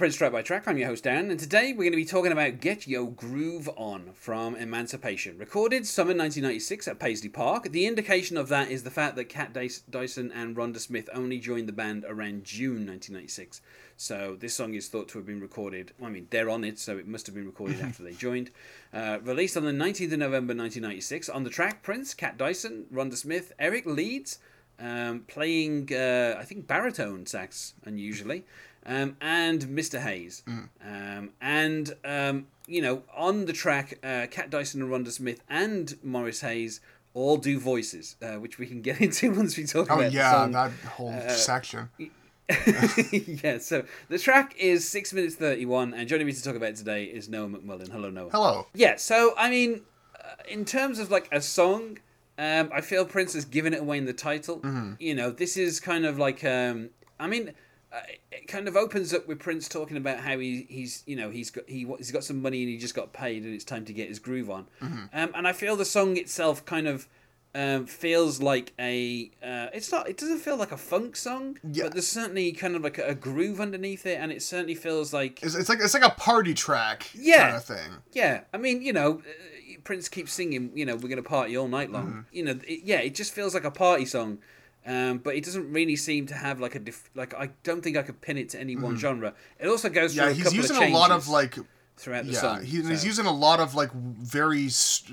Prince Track by Track. I'm your host, Dan, and today we're going to be talking about Get Yo Groove On from Emancipation. Recorded summer 1996 at Paisley Park. The indication of that is the fact that Kat Dyson and Rhonda Smith only joined the band around June 1996. So this song is thought to have been recorded. I mean, they're on it, so it must have been recorded after they joined. Uh, released on the 19th of November 1996. On the track, Prince, Cat Dyson, Rhonda Smith, Eric Leeds, um, playing, uh, I think, baritone sax, unusually um, and Mr. Hayes. Mm. Um, and, um, you know, on the track, uh, Kat Dyson and Rhonda Smith and Morris Hayes all do voices, uh, which we can get into once we talk about it. oh, about yeah, that whole uh, section. yeah, so the track is 6 minutes 31, and joining me to talk about it today is Noah McMullen. Hello, Noah. Hello. Yeah, so, I mean, uh, in terms of like a song, um, I feel Prince has given it away in the title. Mm-hmm. You know, this is kind of like, um, I mean, uh, it kind of opens up with Prince talking about how he, he's you know he's got he, he's got some money and he just got paid and it's time to get his groove on. Mm-hmm. Um, and I feel the song itself kind of um, feels like a uh, it's not it doesn't feel like a funk song, yeah. but there's certainly kind of like a, a, groove underneath it, and it certainly feels like it's, it's, like it's like a party track yeah, kind of thing. Yeah, I mean you know. Uh, Prince keeps singing, you know, we're gonna party all night long. Mm-hmm. You know, it, yeah, it just feels like a party song um, but it doesn't really seem to have like a dif- like I don't think I could pin it to any one mm. genre. It also goes through yeah, a he's couple using of a lot of like throughout the yeah, song. He, so. he's using a lot of like very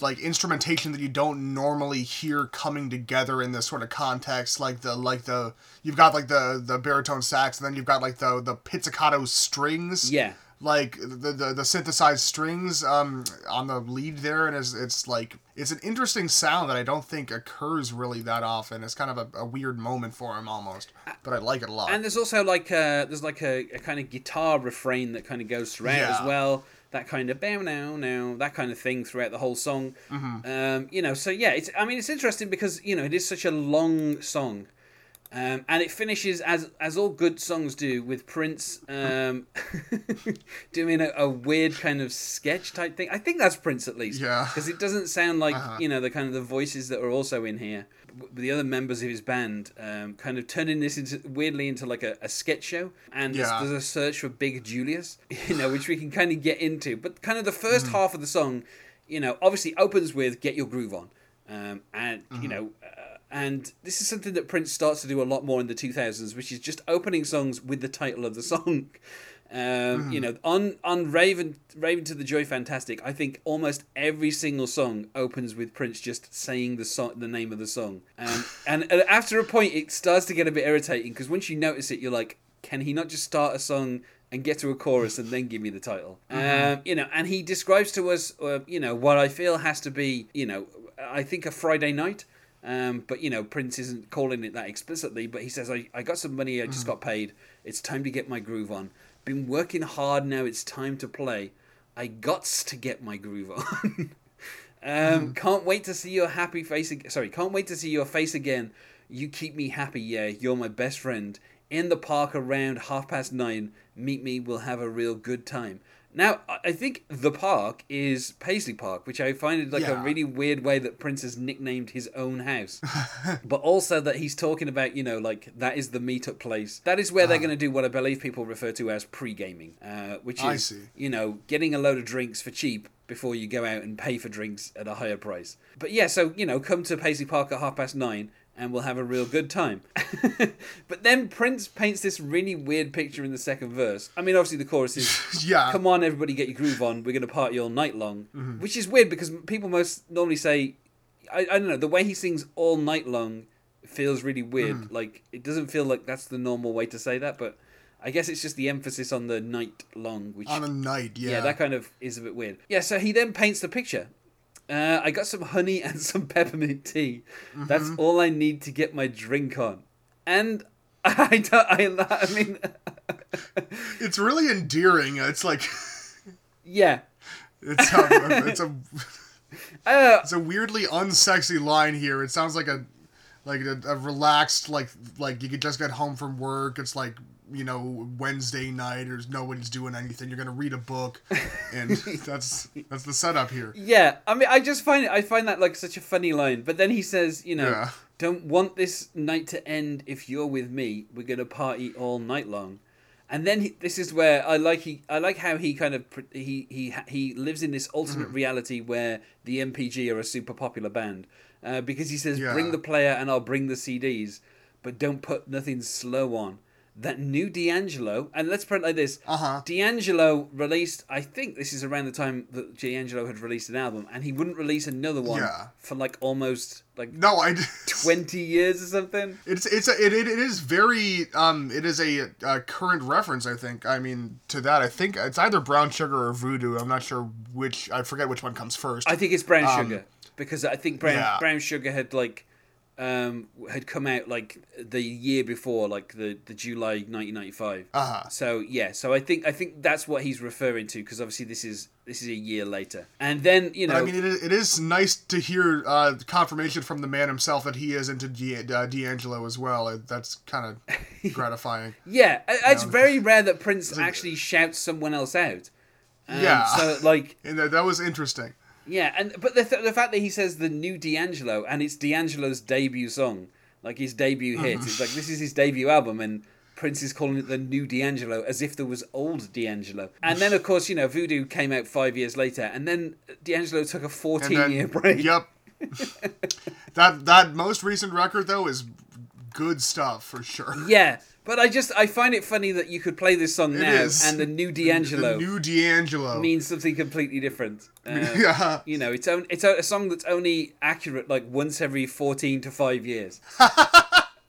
like instrumentation that you don't normally hear coming together in this sort of context. Like the like the you've got like the the baritone sax, and then you've got like the the pizzicato strings. Yeah like the, the, the synthesized strings um, on the lead there, and it's, it's like it's an interesting sound that I don't think occurs really that often. It's kind of a, a weird moment for him almost, but I like it a lot. And there's also like a, there's like a, a kind of guitar refrain that kind of goes throughout yeah. as well. That kind of bow now now that kind of thing throughout the whole song. Mm-hmm. Um, you know, so yeah, it's I mean it's interesting because you know it is such a long song. Um, and it finishes as as all good songs do with Prince um, doing a, a, weird kind of sketch type thing. I think that's Prince at least, yeah, because it doesn't sound like uh-huh. you know the kind of the voices that are also in here. The other members of his band um, kind of turning this into weirdly into like a, a sketch show, and yeah. there's, there's, a search for Big Julius, you know, which we can kind of get into. But kind of the first mm. half of the song, you know, obviously opens with "Get Your Groove On," um, and mm-hmm. you know. Uh, and this is something that Prince starts to do a lot more in the 2000s, which is just opening songs with the title of the song. Um, mm. You know, on on Raven Raven to the Joy Fantastic, I think almost every single song opens with Prince just saying the song, the name of the song, um, and, after a point, it starts to get a bit irritating because once you notice it, you're like, can he not just start a song and get to a chorus and then give me the title. Mm-hmm. Um, you know, and he describes to us, uh, you know, what I feel has to be, you know, I think a Friday night. Um, but you know, Prince isn't calling it that explicitly. But he says, "I, I got some money. I just mm. got paid. It's time to get my groove on. Been working hard. Now it's time to play. I gots to get my groove on. um, mm. Can't wait to see your happy face. Ag- Sorry, can't wait to see your face again. You keep me happy. Yeah, you're my best friend. In the park around half past nine. Meet me. We'll have a real good time. Now, I think the park is Paisley Park, which I find it like yeah. a really weird way that Prince has nicknamed his own house. but also that he's talking about, you know, like that is the meetup place. That is where uh. they're ah. going to do what I believe people refer to as pre gaming, uh, which is, you know, getting a load of drinks for cheap before you go out and pay for drinks at a higher price. But yeah, so, you know, come to Paisley Park at half past nine and we'll have a real good time. but then Prince paints this really weird picture in the second verse. I mean, obviously the chorus is, "Yeah, come on, everybody, get your groove on. We're gonna party all night long," mm-hmm. which is weird because people most normally say, I, I don't know, the way he sings all night long feels really weird. Mm. Like it doesn't feel like that's the normal way to say that, but. I guess it's just the emphasis on the night long, which on a night, yeah, yeah, that kind of is a bit weird. Yeah, so he then paints the picture, uh, I got some honey and some peppermint tea. Mm-hmm. That's all I need to get my drink on. And I don't, I, I mean, it's really endearing. It's like, yeah, it's a, it's a, uh, it's a weirdly unsexy line here. It sounds like a, like a, a relaxed, like, like you could just get home from work. It's like you know Wednesday night or nobody's doing anything. You're gonna read a book, and that's that's the setup here. Yeah, I mean, I just find it. I find that like such a funny line. But then he says, you know, yeah. don't want this night to end if you're with me. We're gonna party all night long. And then he, this is where I like he I like how he kind of he he he lives in this alternate mm. reality where the NPG are a super popular band uh, because he says yeah. bring the player and I'll bring the CDs, but don't put nothing slow on that new D'Angelo, and let's put it like this: uh-huh. D'Angelo released. I think this is around the time that D'Angelo had released an album, and he wouldn't release another one yeah. for like almost like no, I twenty years or something. It's it's a, it, it, it is very um it is a, a, current reference. I think. I mean to that, I think it's either Brown Sugar or Voodoo. I'm not sure which. I forget which one comes first. I think it's Brown um, Sugar because I think Brown yeah. Brown Sugar had like um, had come out like the year before, like the, the July 1995. Uh-huh. So yeah, so I think I think that's what he's referring to because obviously this is this is a year later, and then you know. But I mean, it is, it is nice to hear uh, confirmation from the man himself that he is into D- uh, D'Angelo as well. That's kind of gratifying. yeah, it's know? very rare that Prince actually shouts someone else out. Um, yeah. So like, and that, that was interesting. Yeah, and but the th- the fact that he says the new D'Angelo and it's D'Angelo's debut song, like his debut hit, it's like this is his debut album, and Prince is calling it the new D'Angelo as if there was old D'Angelo. And then of course you know Voodoo came out five years later, and then D'Angelo took a fourteen then, year break. Yep. that that most recent record though is good stuff for sure. Yeah, but I just I find it funny that you could play this song it now is. and the new D'Angelo, the new D'Angelo means something completely different. Uh, yeah, you know, it's on, it's a, a song that's only accurate like once every fourteen to five years.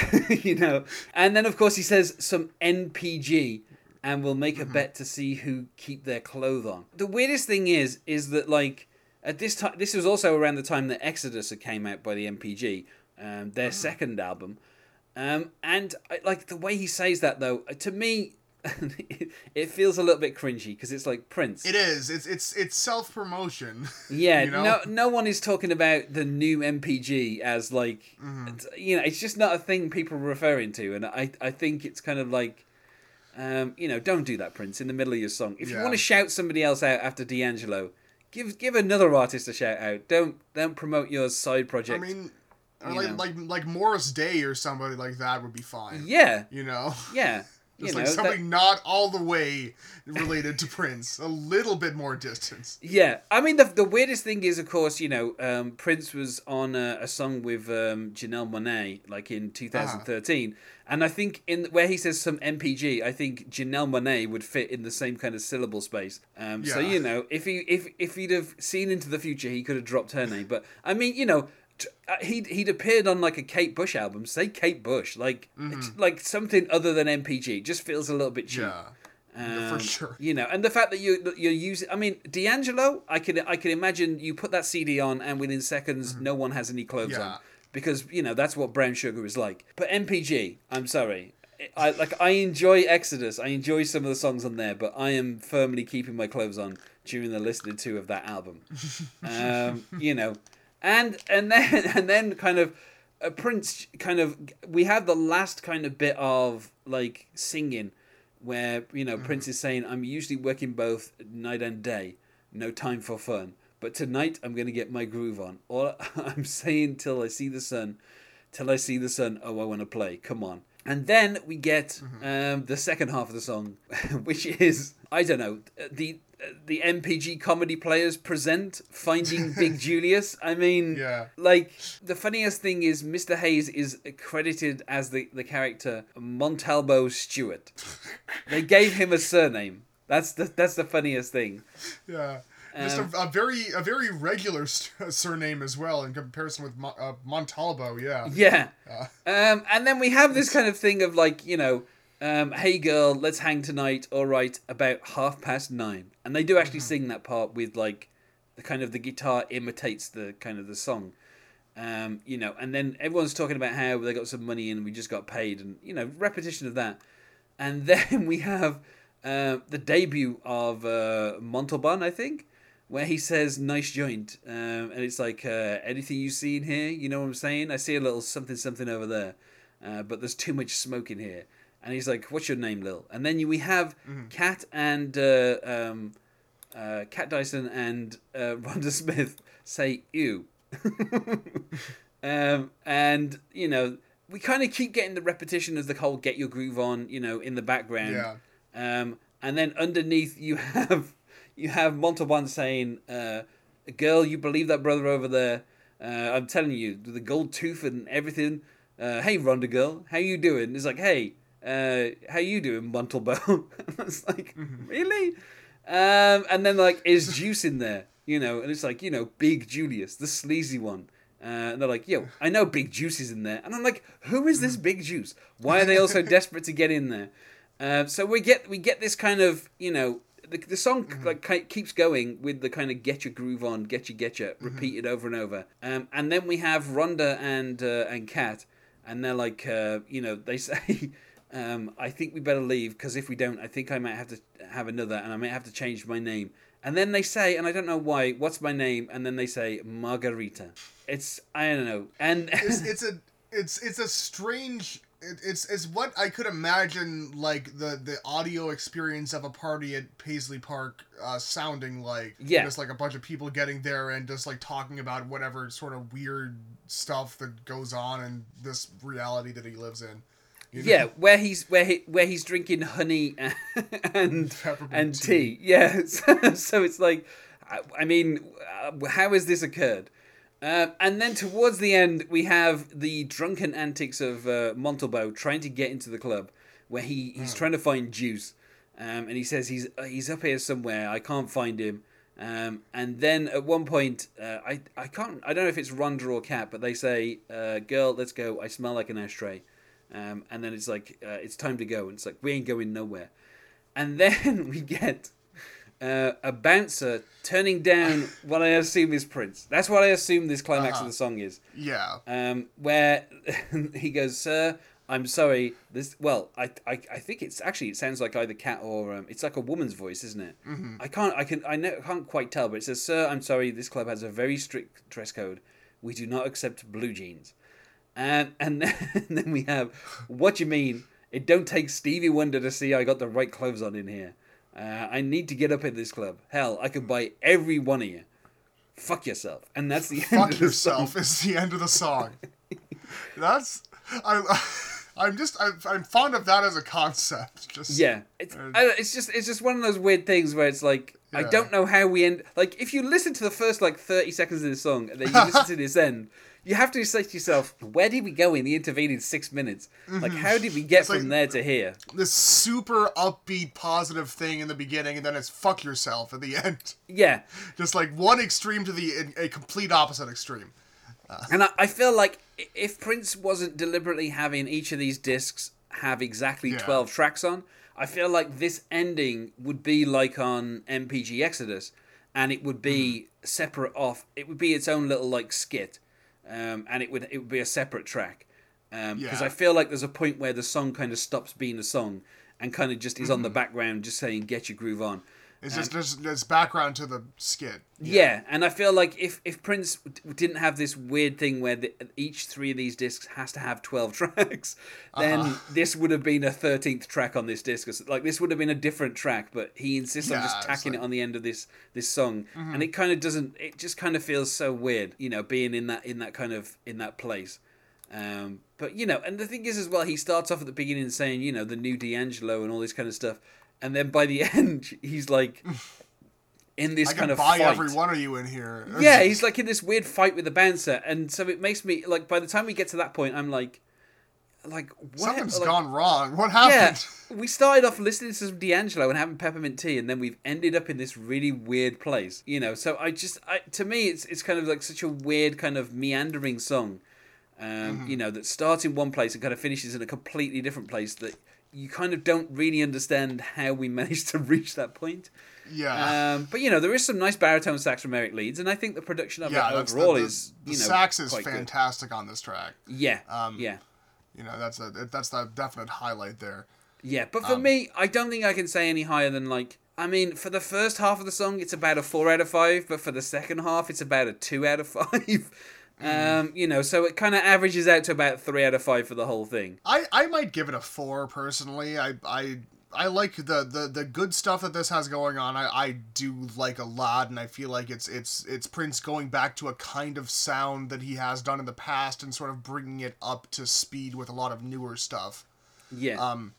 you know, and then of course he says some NPG, and we'll make a mm-hmm. bet to see who keep their clothes on. The weirdest thing is, is that like at this time, this was also around the time that Exodus came out by the NPG, um, their oh. second album. Um, and like the way he says that though, to me, it feels a little bit cringy because it's like Prince. It is. It's it's it's self promotion. Yeah. you know? No no one is talking about the new NPG as like mm-hmm. you know it's just not a thing people are referring to, and I I think it's kind of like. Um, you know, don't do that, Prince, in the middle of your song. If yeah. you want to shout somebody else out after D'Angelo, give give another artist a shout out. Don't don't promote your side project. I mean, or like, like like Morris Day or somebody like that would be fine. Yeah. You know. Yeah. Just you like know, something that... not all the way related to Prince, a little bit more distance. Yeah, I mean the the weirdest thing is, of course, you know, um, Prince was on a, a song with um, Janelle Monáe like in 2013, uh-huh. and I think in where he says some NPG, I think Janelle Monáe would fit in the same kind of syllable space. Um, yeah. So you know, if he if if he'd have seen into the future, he could have dropped her name. But I mean, you know he'd he'd appeared on like a Kate Bush album. Say Kate Bush, like mm-hmm. like something other than. It just feels a little bit cheap. Yeah. Um, for sure. You know, and the fact that you you're using, I mean, D'Angelo, I can I can imagine you put that CD on, and within seconds, mm-hmm. no one has any clothes yeah. on, because you know that's what Brown Sugar is like. But NPG, I'm sorry, I like I enjoy Exodus, I enjoy some of the songs on there, but I am firmly keeping my clothes on during the listening to of that album. um, you know, and and then and then kind of a Prince kind of we have the last kind of bit of like singing where you know mm. Prince is saying I'm usually working both night and day, no time for fun. But tonight I'm gonna get my groove on. All I'm saying till I see the sun, till I see the sun. Oh, I want to play. Come on. And then we get mm-hmm. um, the second half of the song, which is I don't know the the NPG comedy players present finding Big Julius. I mean, yeah. like the funniest thing is Mr. Hayes is credited as the, the character Montalbo Stewart. they gave him a surname. That's the that's the funniest thing. Yeah. Just a, um, a, very a very regular surname as well in comparison with uh, Montalbo, yeah. Yeah. Uh. Um, and then we have this kind of thing of like you know um, hey girl, let's hang tonight. All right, about half past nine. And they do actually mm-hmm. sing that part with like the kind of the guitar imitates the kind of the song. Um, you know, and then everyone's talking about how they got some money and we just got paid, and you know, repetition of that. And then we have uh, the debut of uh, Montalban, I think, where he says "nice joint," um, and it's like uh, anything you see in here. You know what I'm saying? I see a little something something over there, uh, but there's too much smoke in here and he's like, "What's your name, Lil?" And then we have mm-hmm. Kat and uh, um, uh, Kat Dyson and uh, Rhonda Smith say "ew," um, and you know we kind of keep getting the repetition of the whole "get your groove on," you know, in the background. Yeah. Um, and then underneath you have you have Montalban saying, uh, "Girl, you believe that brother over there? Uh, I'm telling you, the gold tooth and everything. Uh, hey, Rhonda girl, how you doing?" It's like, "Hey, uh, how you doing, Montalban?" it's like, mm-hmm. really? Um, and then like, is Juice in there? You know, and it's like, you know, Big Julius, the sleazy one. Uh, and they're like, yo, I know Big Juice is in there. And I'm like, who is this Big Juice? Why are they all so desperate to get in there? Uh, so we get we get this kind of, you know, the, the song mm-hmm. like keeps going with the kind of get your groove on, get you, get you, mm-hmm. repeated over and over. Um, and then we have Rhonda and uh, and Kat, and they're like, uh, you know, they say, um, I think we better leave because if we don't, I think I might have to have another, and I might have to change my name. And then they say, and I don't know why, what's my name? And then they say Margarita. It's I don't know, and it's, it's a it's it's a strange. It, it's it's what I could imagine like the the audio experience of a party at Paisley Park uh, sounding like. Yeah. Just like a bunch of people getting there and just like talking about whatever sort of weird stuff that goes on in this reality that he lives in. You know? Yeah, where he's where he where he's drinking honey and and, and tea. tea. Yeah, so, so, it's like, I mean, uh, how has this occurred? Uh, and then towards the end, we have the drunken antics of uh, Montalban trying to get into the club, where he, he's oh. trying to find Juice, um, and he says he's uh, he's up here somewhere. I can't find him. Um, and then at one point, uh, I I can't I don't know if it's Rhonda or Kat, but they say, uh, "Girl, let's go. I smell like an ashtray." Um, and then it's like, uh, it's time to go. And it's like, we ain't going nowhere. And then we get uh, a bouncer turning down what I assume is Prince. That's what I assume this climax uh-huh. of the song is. Yeah. Um, where he goes, Sir, I'm sorry. This well, I, I, I think it's actually it sounds like either Kat or um, it's like a woman's voice, isn't it? Mm-hmm. I can't I can I know, can't quite tell, but it says, "Sir, I'm sorry. This club has a very strict dress code. We do not accept blue jeans." And and then, and then we have what you mean? It don't take Stevie Wonder to see I got the right clothes on in here. Uh, I need to get up in this club. Hell, I could buy every one of you. Fuck yourself, and that's the end. Fuck yourself is the end of the song. that's I. I'm just I'm, I'm fond of that as a concept. Just yeah, it's uh, it's just it's just one of those weird things where it's like yeah. I don't know how we end. Like if you listen to the first like thirty seconds of the song and then you listen to this end, you have to say to yourself, where did we go in the intervening six minutes? Like, mm-hmm. how did we get it's from like there to here? This super upbeat, positive thing in the beginning, and then it's fuck yourself at the end. Yeah. Just like one extreme to the a complete opposite extreme. Uh. And I, I, feel like if Prince wasn't deliberately having each of these discs have exactly yeah. 12 tracks on, I feel like this ending would be like on NPG Exodus, and it would be mm. separate off. It would be its own little like skit um, and it would it would be a separate track because um, yeah. I feel like there's a point where the song kind of stops being a song and kind of just is mm-hmm. on the mm-hmm. background, just saying "Get your groove on." It's just there's, there's background to the skit. Yeah. yeah. and I feel like if if Prince didn't have this weird thing where the, each three of these discs has to have twelve tracks, then uh-huh. this would have been a thirteenth track on this disc. Like this would have been a different track, but he insists yeah, on just tacking like... it on the end of this this song, mm-hmm. and it kind of doesn't. It just kind of feels so weird, you know, being in that in that kind of in that place. Um, but you know, and the thing is as well, he starts off at the beginning saying, you know, the new D'Angelo and all this kind of stuff and then by the end he's like in this kind of buy fight. every one of you in here. yeah, he's like in this weird fight with the bouncer, and so it makes me like. By the time we get to that point, I'm like, like what? Something's like, gone wrong. What happened? Yeah, we started off listening to some D'Angelo and having peppermint tea, and then we've ended up in this really weird place. You know, so I just, I, to me, it's it's kind of like such a weird kind of meandering song. Um, mm-hmm. You know, that starts in one place and kind of finishes in a completely different place. That you kind of don't really understand how we managed to reach that point. Yeah. Um, but you know, there is some nice baritone sax from Eric Leeds, and I think the production of yeah, it overall the, the, is you know sax is fantastic good. on this track. Yeah. Um, yeah. You know, that's a that's the definite highlight there. Yeah, but for um, me, I don't think I can say any higher than like. I mean, for the first half of the song, it's about a four out of five, but for the second half, it's about a two out of five. Um, you know, so it kind of averages out to about three out of five for the whole thing. I, I might give it a four personally. I I I like the, the the good stuff that this has going on. I, I do like a lot, and I feel like it's it's it's Prince going back to a kind of sound that he has done in the past and sort of bringing it up to speed with a lot of newer stuff. Yeah. Um,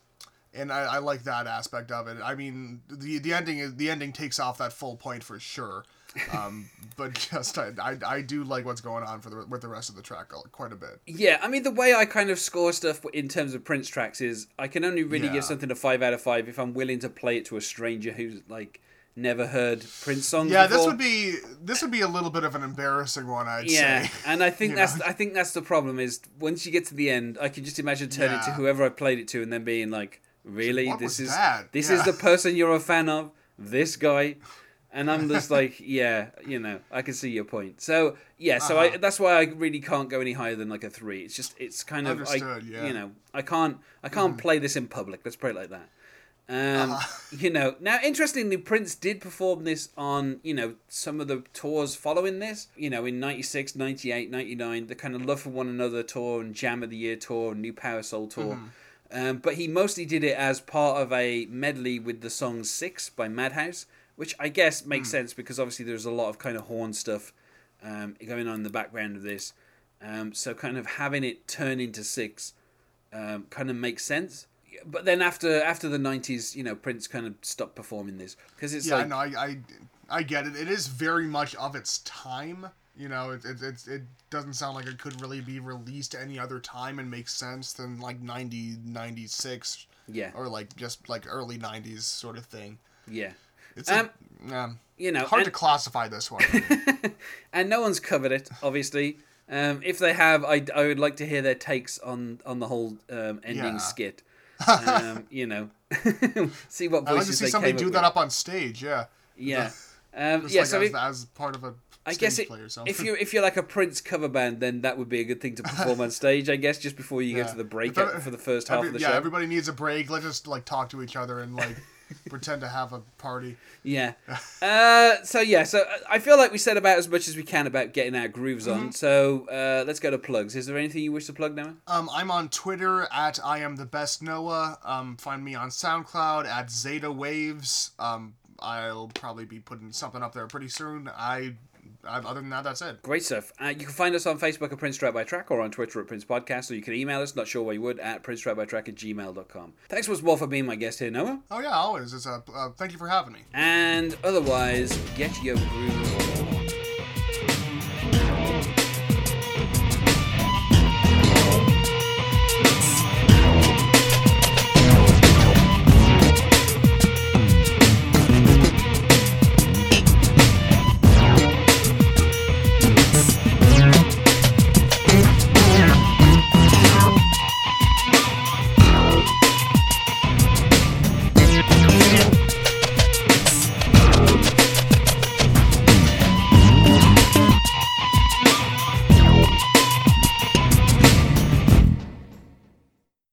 and I, I like that aspect of it. I mean, the the ending is the ending takes off that full point for sure. um, but just I, I, I do like what's going on for the with the rest of the track quite a bit. Yeah, I mean the way I kind of score stuff in terms of Prince tracks is I can only really yeah. give something a five out of five if I'm willing to play it to a stranger who's like never heard Prince songs. Yeah, before. this would be this would be a little bit of an embarrassing one, I'd yeah, say. and I think that's know? I think that's the problem is once you get to the end, I can just imagine turning yeah. to whoever I played it to and then being like, "Really, what this is that? this yeah. is the person you're a fan of, this guy." And I'm just like, yeah, you know, I can see your point. So yeah, so uh-huh. I that's why I really can't go any higher than like a three. It's just it's kind of I, yeah. you know, I can't I can't mm. play this in public. Let's put it like that. Um, uh-huh. You know, now interestingly, Prince did perform this on, you know, some of the tours following this. You know, in 96, 98, 99, the kind of Love for One Another tour and Jam of the Year tour and New Power Soul tour. Mm-hmm. Um, but he mostly did it as part of a medley with the song Six by Madhouse, which I guess makes mm. sense because obviously there's a lot of kind of horn stuff um, going on in the background of this. Um, so kind of having it turn into Six um, kind of makes sense but then after after the nineties, you know, Prince kind of stopped performing this because it's yeah, like, no, I, I I get it. It is very much of its time. You know, it, it, it, it doesn't sound like it could really be released any other time and make sense than like 90, 96. Yeah. Or like just like early 90s sort of thing. Yeah. It's um, a, um, you know, hard and, to classify this one. and no one's covered it, obviously. Um, if they have, I, I would like to hear their takes on on the whole um, ending yeah. skit um, you know, see what voices I like to see somebody do that with. up on stage. Yeah. Yeah. Um, yeah. Like so as, as part of a I guess it, if you if you're like a Prince cover band, then that would be a good thing to perform on stage. I guess just before you yeah. get to the break for the first half every, of the yeah, show. Yeah, everybody needs a break. Let's just like talk to each other and like pretend to have a party. Yeah. Uh, so yeah, so uh, I feel like we said about as much as we can about getting our grooves on. Mm-hmm. So uh, let's go to plugs. Is there anything you wish to plug, Noah? Um, I'm on Twitter at I am the best Noah. Um, find me on SoundCloud at Zeta Waves. Um, I'll probably be putting something up there pretty soon. I other than that, that's it. Great stuff. Uh, you can find us on Facebook at Prince Track by Track or on Twitter at Prince Podcast, or you can email us, not sure why you would, at Prince Track by Track at gmail.com. Thanks once more for being my guest here, Noah. Oh, yeah, always. It's a, uh, thank you for having me. And otherwise, get your groove